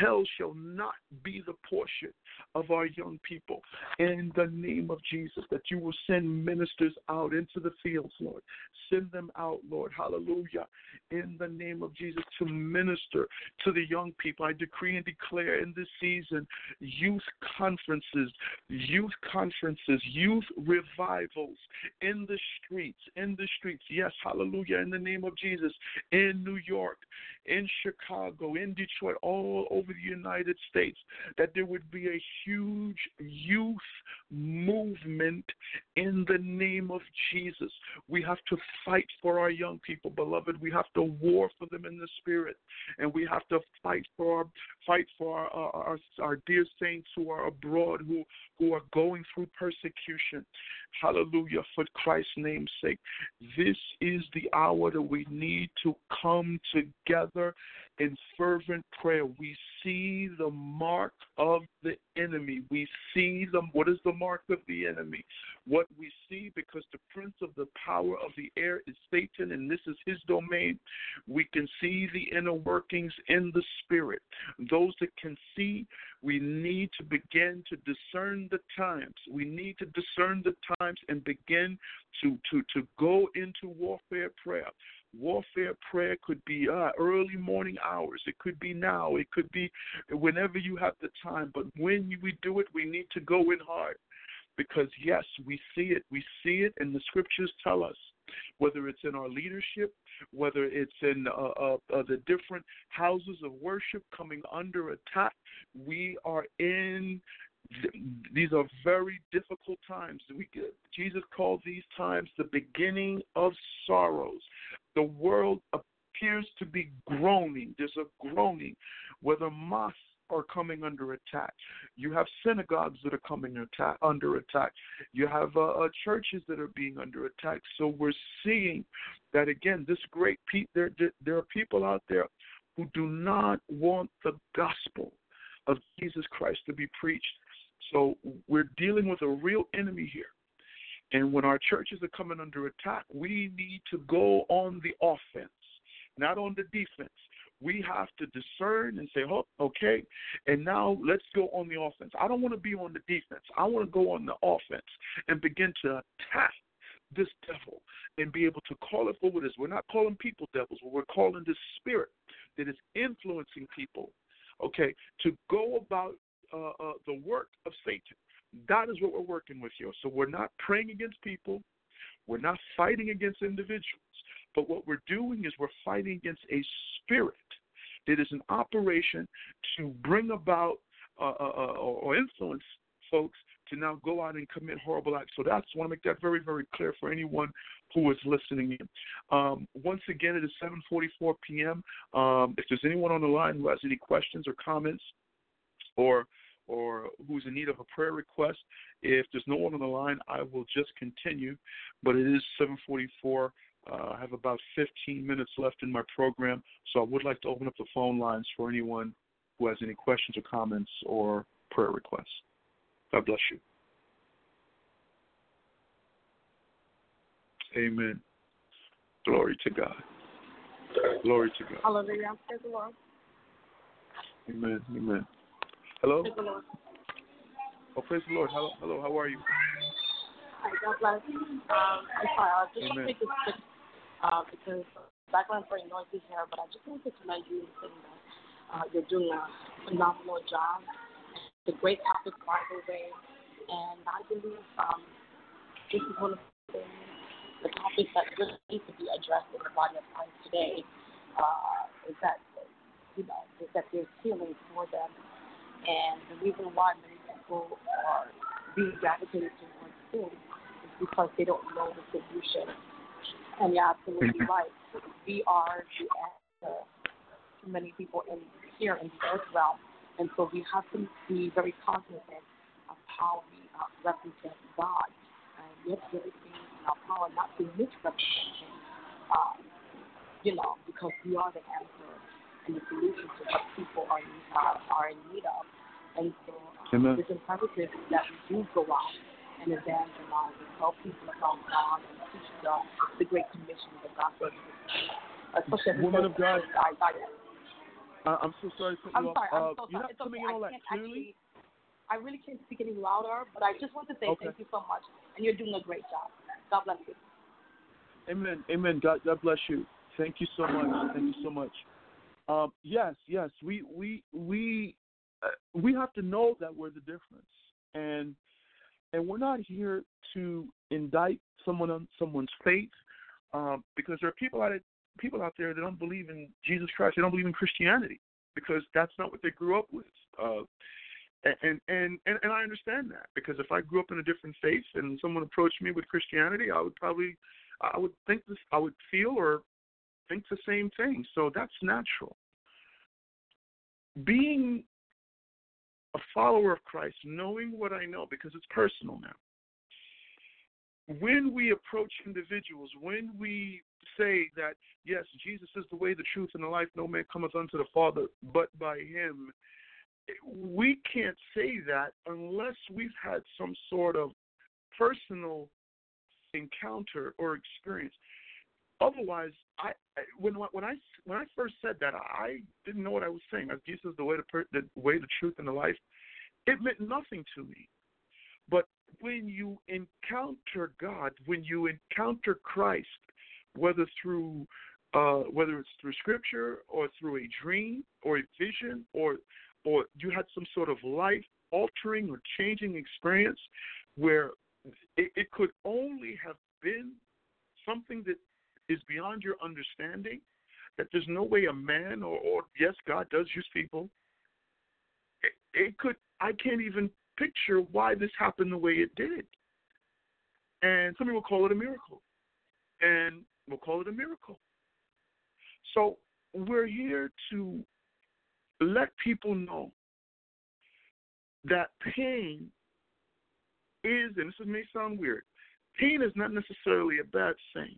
hell shall not be the portion of our young people. In the name of Jesus, that you will send ministers out into the fields, Lord. Send them out, Lord. Hallelujah. In the name of Jesus, to minister to the young people. I decree and declare in this season youth conferences, youth conferences, youth revivals in the streets, in the streets. Yes, hallelujah. In the name of Jesus, in New York, in Chicago, in Detroit, all over the United States, that there would be a huge youth movement in the name of Jesus. We have to fight for our young people, beloved. We have to war for them in the spirit, and we have to fight for our, fight for our, our, our dear saints who are abroad, who who are going through persecution. Hallelujah, for Christ's name's sake. This is the hour that we need to come together in fervent prayer. We see the mark of the enemy. We see them. What is the mark of the enemy? What we see, because the prince of the power of the air is Satan, and this is his domain, we can see the inner workings in the spirit. Those that can see, we need to begin to discern the times. We need to discern the times and begin to, to, to go into warfare prayer. Warfare prayer could be uh, early morning hours. It could be now. It could be whenever you have the time. But when we do it, we need to go in hard. Because, yes, we see it. We see it, and the scriptures tell us whether it's in our leadership, whether it's in uh, uh, uh, the different houses of worship coming under attack. We are in these are very difficult times. We, Jesus called these times the beginning of sorrows. The world appears to be groaning. There's a groaning, whether mosques are coming under attack. You have synagogues that are coming attack, under attack. You have uh, uh, churches that are being under attack. So we're seeing that again. This great pe- there, there there are people out there who do not want the gospel of Jesus Christ to be preached. So we're dealing with a real enemy here. And when our churches are coming under attack, we need to go on the offense, not on the defense. We have to discern and say, oh, okay, and now let's go on the offense. I don't want to be on the defense. I want to go on the offense and begin to attack this devil and be able to call it for what it is. We're not calling people devils, but we're calling this spirit that is influencing people, okay, to go about uh, uh, the work of Satan. That is what we're working with here. So we're not praying against people. We're not fighting against individuals. But what we're doing is we're fighting against a spirit that is an operation to bring about uh, uh, uh or influence folks to now go out and commit horrible acts. So that's I want to make that very, very clear for anyone who is listening in. Um, once again, it is 7:44 p.m. Um, if there's anyone on the line who has any questions or comments, or or who's in need of a prayer request, if there's no one on the line, I will just continue. But it is 7:44. Uh, I have about 15 minutes left in my program, so I would like to open up the phone lines for anyone who has any questions or comments or prayer requests. God bless you. Amen. Glory to God. Glory to God. Hallelujah. Praise the Lord. Amen. Amen. Hello. Praise the Lord. Oh, praise the Lord. Hello. Hello. How are you? Hi, God bless. Um, I'm sorry. I just want to make this quick uh, because background very noisy here, but I just wanted to commend you say that uh, you're doing a phenomenal job. It's a great topic, by the way, and I believe um, this is one of the things, the topics that really need to be addressed in the body of Christ today. Uh, is that you know is that there's healing for them, and the reason why many people are being gravitated towards sin is because they don't know the solution. And you're absolutely right. We are the answer to many people in here in the earth realm, and so we have to be very cognizant of how we uh, represent God. And we have to really be in our power not to misrepresent Him. Um, you know, because we are the answer and the solution to what people are uh, are in need of. And so um, Amen. it's imperative that we do go out and evangelize and tell people about God and teach the, the Great Commission of the gospel. Especially Woman of God. I, I, Uh, I'm so sorry to I'm you sorry. off. I'm so uh, you're sorry. not It's coming okay. in all I that clearly. actually. I really can't speak any louder, but I just want to say Okay. thank you so much, and you're doing a great job. God bless you. Amen. Amen. God, God bless you. Thank you so much. Thank you so much. Um, yes, yes. We we we uh, we have to know that we're the difference, and and we're not here to indict someone on someone's faith, um, because there are people out people out there that don't believe in Jesus Christ. They don't believe in Christianity because that's not what they grew up with. Uh, and, and and and I understand that because if I grew up in a different faith and someone approached me with Christianity, I would probably I would think this I would feel or think the same thing. So that's natural. Being a follower of Christ, knowing what I know, because it's personal now. When we approach individuals, when we say that, yes, Jesus is the way, the truth, and the life, no man cometh unto the Father but by him, we can't say that unless we've had some sort of personal encounter or experience. Otherwise, I when when I when I first said that, I didn't know what I was saying. As Jesus is the way, the, the way, the truth, and the life. It meant nothing to me. But when you encounter God, when you encounter Christ, whether through uh, whether it's through Scripture or through a dream or a vision or or you had some sort of life altering or changing experience where it, it could only have been something that is beyond your understanding, that there's no way a man or, or yes, God does use people. It, it could I can't even picture why this happened the way it did. And some people call it a miracle. And we'll call it a miracle. So we're here to let people know that pain is, and this may sound weird, pain is not necessarily a bad thing.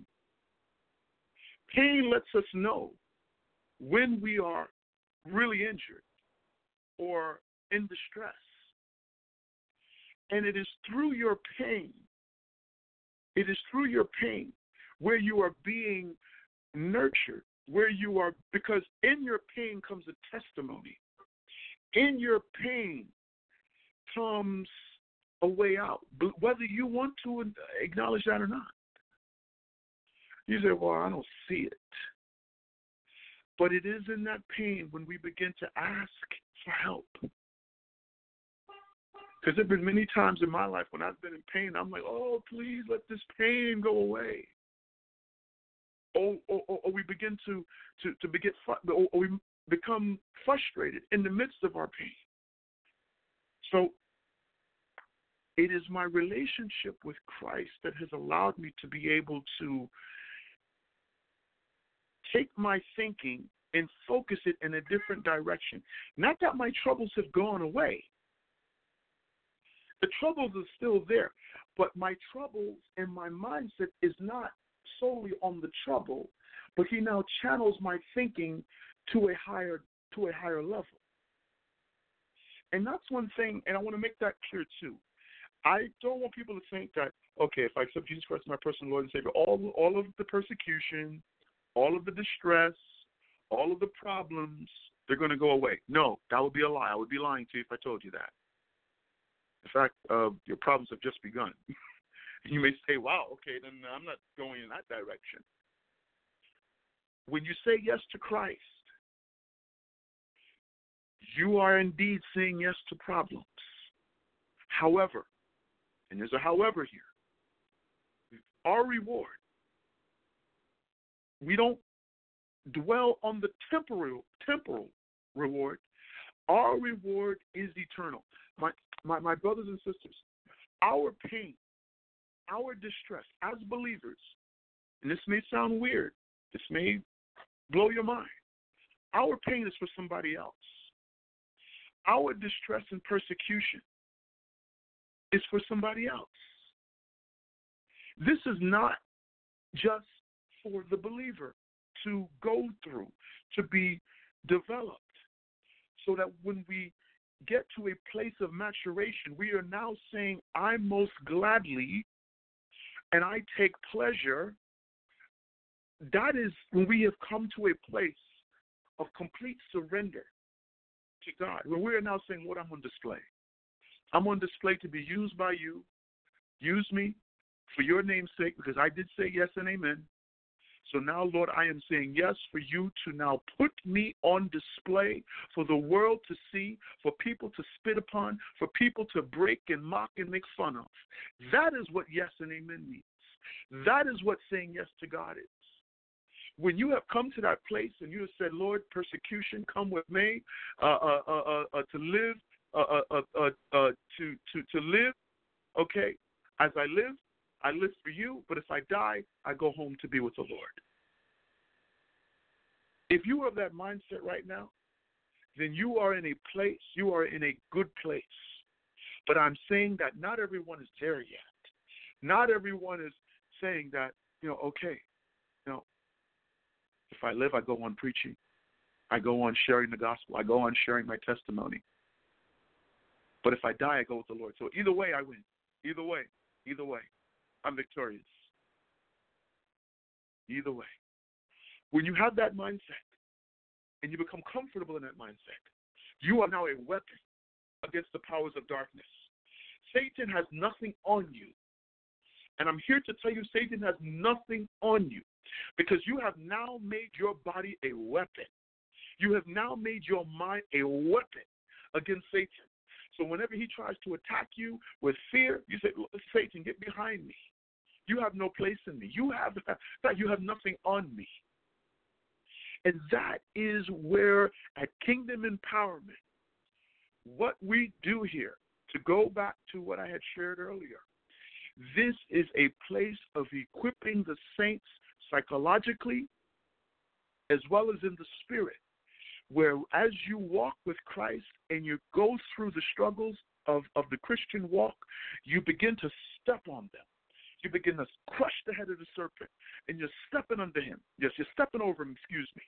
Pain lets us know when we are really injured or in distress. And it is through your pain, it is through your pain where you are being nurtured, where you are, because in your pain comes a testimony. In your pain comes a way out, whether you want to acknowledge that or not. You say, Well, I don't see it. But it is in that pain when we begin to ask for help. Because there have been many times in my life when I've been in pain, I'm like, oh, please let this pain go away. Or, or, or, we begin to, to, to begin, or, or oh, oh, we become frustrated in the midst of our pain. So it is my relationship with Christ that has allowed me to be able to take my thinking and focus it in a different direction. Not that my troubles have gone away. The troubles are still there, but my troubles and my mindset is not solely on the trouble, but he now channels my thinking to a higher to a higher level. And that's one thing, and I want to make that clear too. I don't want people to think that okay, if I accept Jesus Christ as my personal Lord and Savior, all all of the persecution, all of the distress, all of the problems, they're going to go away. No, that would be a lie. I would be lying to you if I told you that. In fact, uh, your problems have just begun. (laughs) you may say, "Wow, okay, then I'm not going in that direction." When you say yes to Christ, you are indeed saying yes to problems. However, and there's a however here, our reward, we don't dwell on the temporal temporal reward. Our reward is eternal. My, my, my brothers and sisters, our pain, our distress as believers, and this may sound weird, this may blow your mind. Our pain is for somebody else. Our distress and persecution is for somebody else. This is not just for the believer to go through, to be developed, so that when we get to a place of maturation, we are now saying, I most gladly and I take pleasure. That is when we have come to a place of complete surrender to God, when we are now saying, What I'm on display. I'm on display to be used by you. Use me for your name's sake, because I did say yes and amen. So now, Lord, I am saying yes for you to now put me on display for the world to see, for people to spit upon, for people to break and mock and make fun of. That is what yes and amen means. That is what saying yes to God is. When you have come to that place and you have said, Lord, persecution, come with me uh, uh, uh, to live, to, to, to live, okay, as I live, I live for you, but if I die, I go home to be with the Lord. If you of that mindset right now, then you are in a place, you are in a good place. But I'm saying that not everyone is there yet. Not everyone is saying that, you know, okay, you know, if I live, I go on preaching. I go on sharing the gospel. I go on sharing my testimony. But if I die, I go with the Lord. So either way, I win. Either way, either way. I'm victorious. Either way. When you have that mindset and you become comfortable in that mindset, you are now a weapon against the powers of darkness. Satan has nothing on you. And I'm here to tell you, Satan has nothing on you because you have now made your body a weapon. You have now made your mind a weapon against Satan. So whenever he tries to attack you with fear, you say, Satan, get behind me. You have no place in me. You have (laughs) that you have nothing on me. And that is where at Kingdom Empowerment, what we do here, to go back to what I had shared earlier, this is a place of equipping the saints psychologically as well as in the spirit where as you walk with Christ and you go through the struggles of, of the Christian walk, you begin to step on them you begin to crush the head of the serpent and you're stepping under him. Yes, you're stepping over him, excuse me.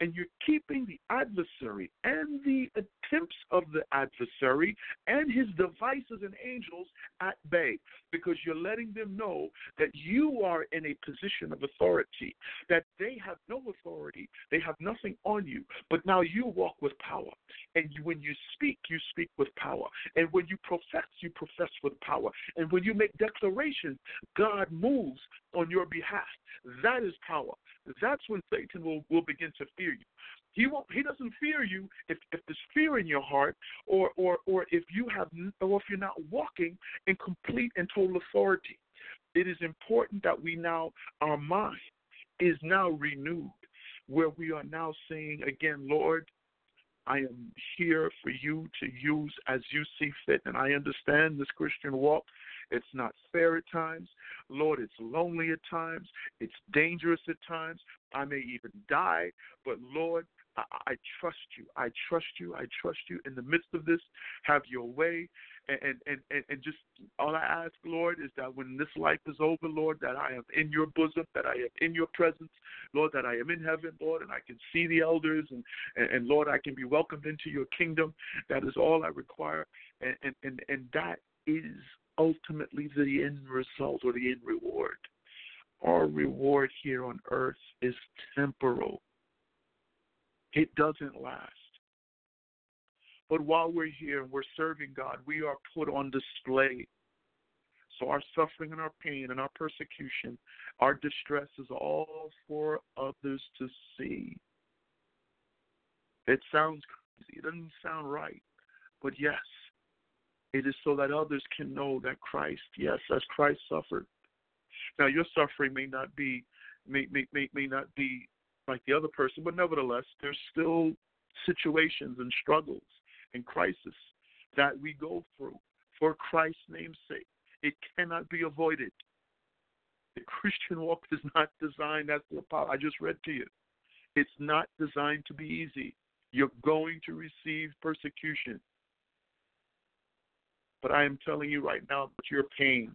And you're keeping the adversary and the attempts of the adversary and his devices and angels at bay because you're letting them know that you are in a position of authority, that they have no authority, they have nothing on you, but now you walk with power. And you, when you speak, you speak with power. And when you profess, you profess with power. And when you make declarations, God moves on your behalf. That is power. That's when Satan will, will begin to fear you. He won't. He doesn't fear you if, if there's fear in your heart, or or or if you have, or if you're not walking in complete and total authority. It is important that we now, our mind is now renewed, where we are now saying again, Lord, I am here for you to use as you see fit. And I understand this Christian walk it's not fair at times. Lord, it's lonely at times. It's dangerous at times. I may even die. But Lord, I, I trust you. I trust you. I trust you. In the midst of this, have your way. And, and, and, and just all I ask, Lord, is that when this life is over, Lord, that I am in your bosom, that I am in your presence, Lord, that I am in heaven, Lord, and I can see the elders, and, and, and Lord, I can be welcomed into your kingdom. That is all I require. And, and, and, and that is ultimately the end result or the end reward. Our reward here on earth is temporal, it doesn't last. But while we're here and we're serving God, we are put on display. So our suffering and our pain and our persecution, our distress is all for others to see. It sounds crazy. It doesn't sound right. But yes, it is so that others can know that Christ, yes, as Christ suffered. Now your suffering may not be may may may, may not be like the other person, but nevertheless, there's still situations and struggles and crisis that we go through for Christ's name's sake. It cannot be avoided. The Christian walk is not designed, as the I just read to you. It's not designed to be easy. You're going to receive persecution. But I am telling you right now that your pain,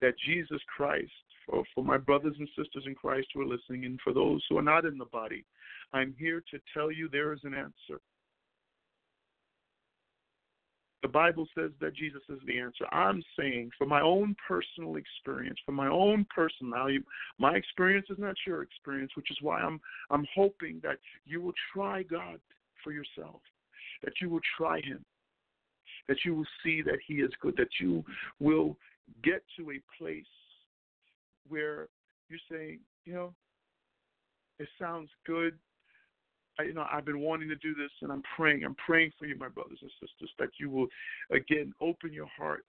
that Jesus Christ, for, for my brothers and sisters in Christ who are listening, and for those who are not in the body, I'm here to tell you there is an answer. The Bible says that Jesus is the answer. I'm saying, for my own personal experience, for my own personality, my experience is not your experience, which is why I'm I'm hoping that you will try God for yourself, that you will try Him, that you will see that He is good, that you will get to a place where you're saying, you know, it sounds good, I, you know, I've been wanting to do this, and I'm praying. I'm praying for you, my brothers and sisters, that you will again open your heart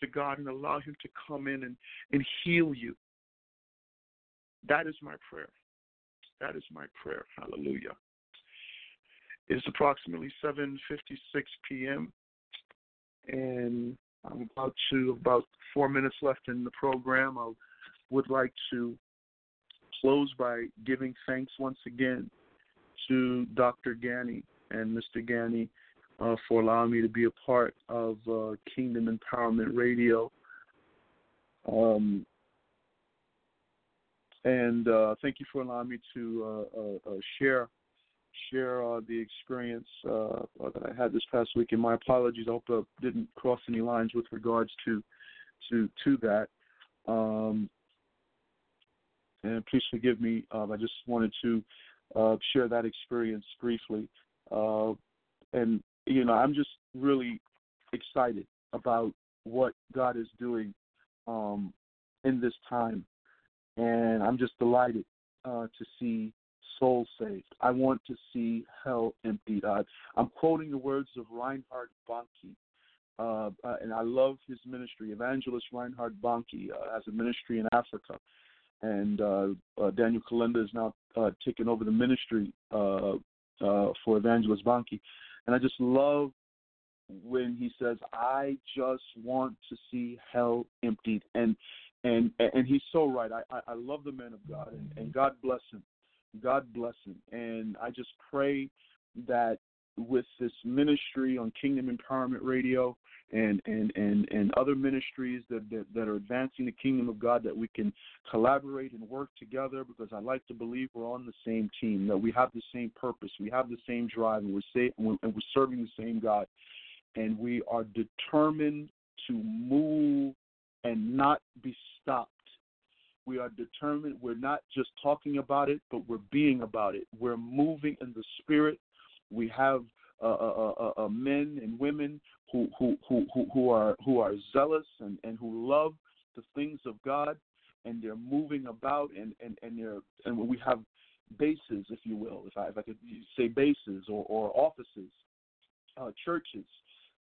to God and allow Him to come in and, and heal you. That is my prayer. That is my prayer. Hallelujah. It's approximately 7:56 p.m. and I'm about to about four minutes left in the program. I would like to close by giving thanks once again to Dr. Gani and Mr. Gani uh, for allowing me to be a part of uh, Kingdom Empowerment Radio. Um, and uh, thank you for allowing me to uh, uh, uh, share share the experience that I had this past week. And my apologies. I hope I didn't cross any lines with regards to to to that. Um, and please forgive me. I just wanted to uh, share that experience briefly. Uh, and, you know, I'm just really excited about what God is doing um, in this time. And I'm just delighted uh, to see souls saved. I want to see hell emptied. I, I'm quoting the words of Reinhard Bonnke. Uh, uh, and I love his ministry. Evangelist Reinhard Bonnke uh, has a ministry in Africa and uh, uh, Daniel Kolenda is now taking over the ministry for Evangelist Bonnke. And I just love when he says, "I just want to see hell emptied," and and and he's so right. I I, I love the man of God, and, and God bless him. God bless him, and I just pray that with this ministry on Kingdom Empowerment Radio and and and, and other ministries that, that, that are advancing the kingdom of God that we can collaborate and work together because I like to believe we're on the same team that we have the same purpose we have the same drive and we're say, and we're serving the same God. And we are determined to move and not be stopped we are determined. We're not just talking about it but we're being about it. We're moving in the spirit. We have uh, uh, uh, uh, men and women who, who, who, who, are, who are zealous and, and who love the things of God, and they're moving about, and, and, and, they're, and we have bases, if you will, if I, if I could say bases or, or offices, uh, churches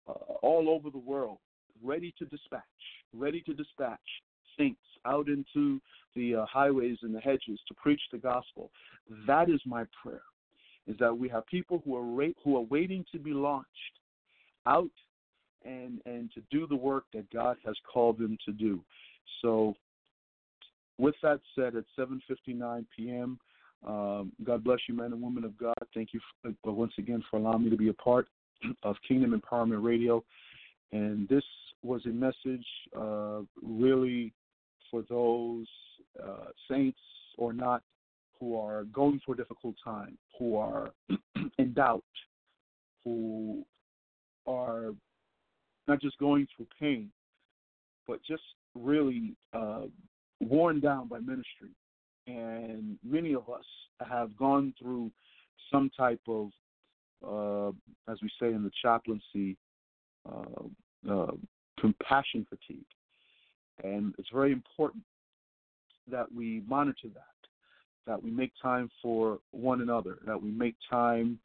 uh, all over the world, ready to dispatch, ready to dispatch saints out into the uh, highways and the hedges to preach the gospel. That is my prayer is that we have people who are ra- who are waiting to be launched out and and to do the work that God has called them to do. So, with that said, at 7:59 p.m., um, God bless you, men and women of God. Thank you for, uh, once again for allowing me to be a part (clears throat) of Kingdom Empowerment Radio. And this was a message uh, really for those uh, saints or not who are going through a difficult time, who are (clears throat) in doubt, who are not just going through pain, but just really uh, worn down by ministry. And many of us have gone through some type of, uh, as we say in the chaplaincy, uh, uh, compassion fatigue. And it's very important that we monitor that, that we make time for one another, that we make time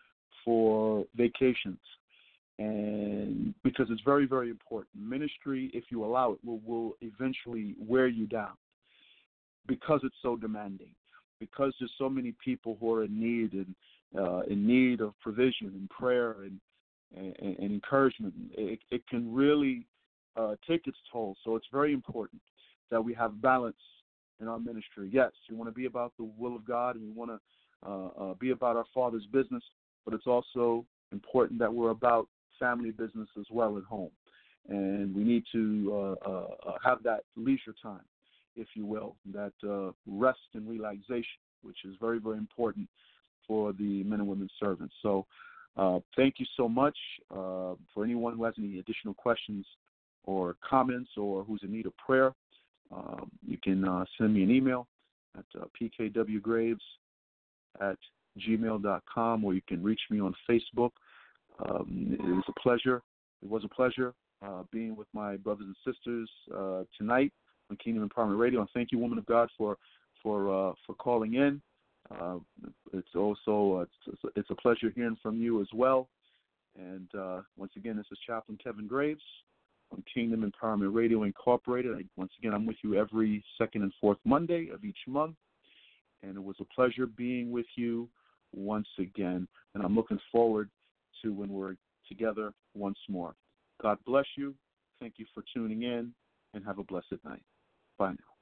for vacations. And because it's very, very important. Ministry, if you allow it, will, will eventually wear you down because it's so demanding, because there's so many people who are in need and uh, in need of provision and prayer and, and, and encouragement. It, it can really uh, take its toll. So it's very important that we have balance in our ministry. Yes, we want to be about the will of God and we want to uh, uh, be about our Father's business, but it's also important that we're about family business as well at home. And we need to uh, uh, uh have that leisure time, if you will, that uh, rest and relaxation, which is very, very important for the men and women servants. So, thank you so much. for anyone who has any additional questions, or comments or who's in need of prayer, um, you can uh, send me an email at uh, pkwgraves at gmail.com or you can reach me on Facebook. Um, it was a pleasure. It was a pleasure uh, being with my brothers and sisters uh, tonight on Kingdom Empowerment Radio. And thank you, woman of God, for for uh, for calling in. Uh, it's also it's, it's, a pleasure hearing from you as well. And once again, this is Chaplain Kevin Graves on Kingdom Empowerment Radio Incorporated. I, once again, I'm with you every second and fourth Monday of each month, and it was a pleasure being with you once again. And I'm looking forward to when we're together once more. God bless you. Thank you for tuning in, and have a blessed night. Bye now.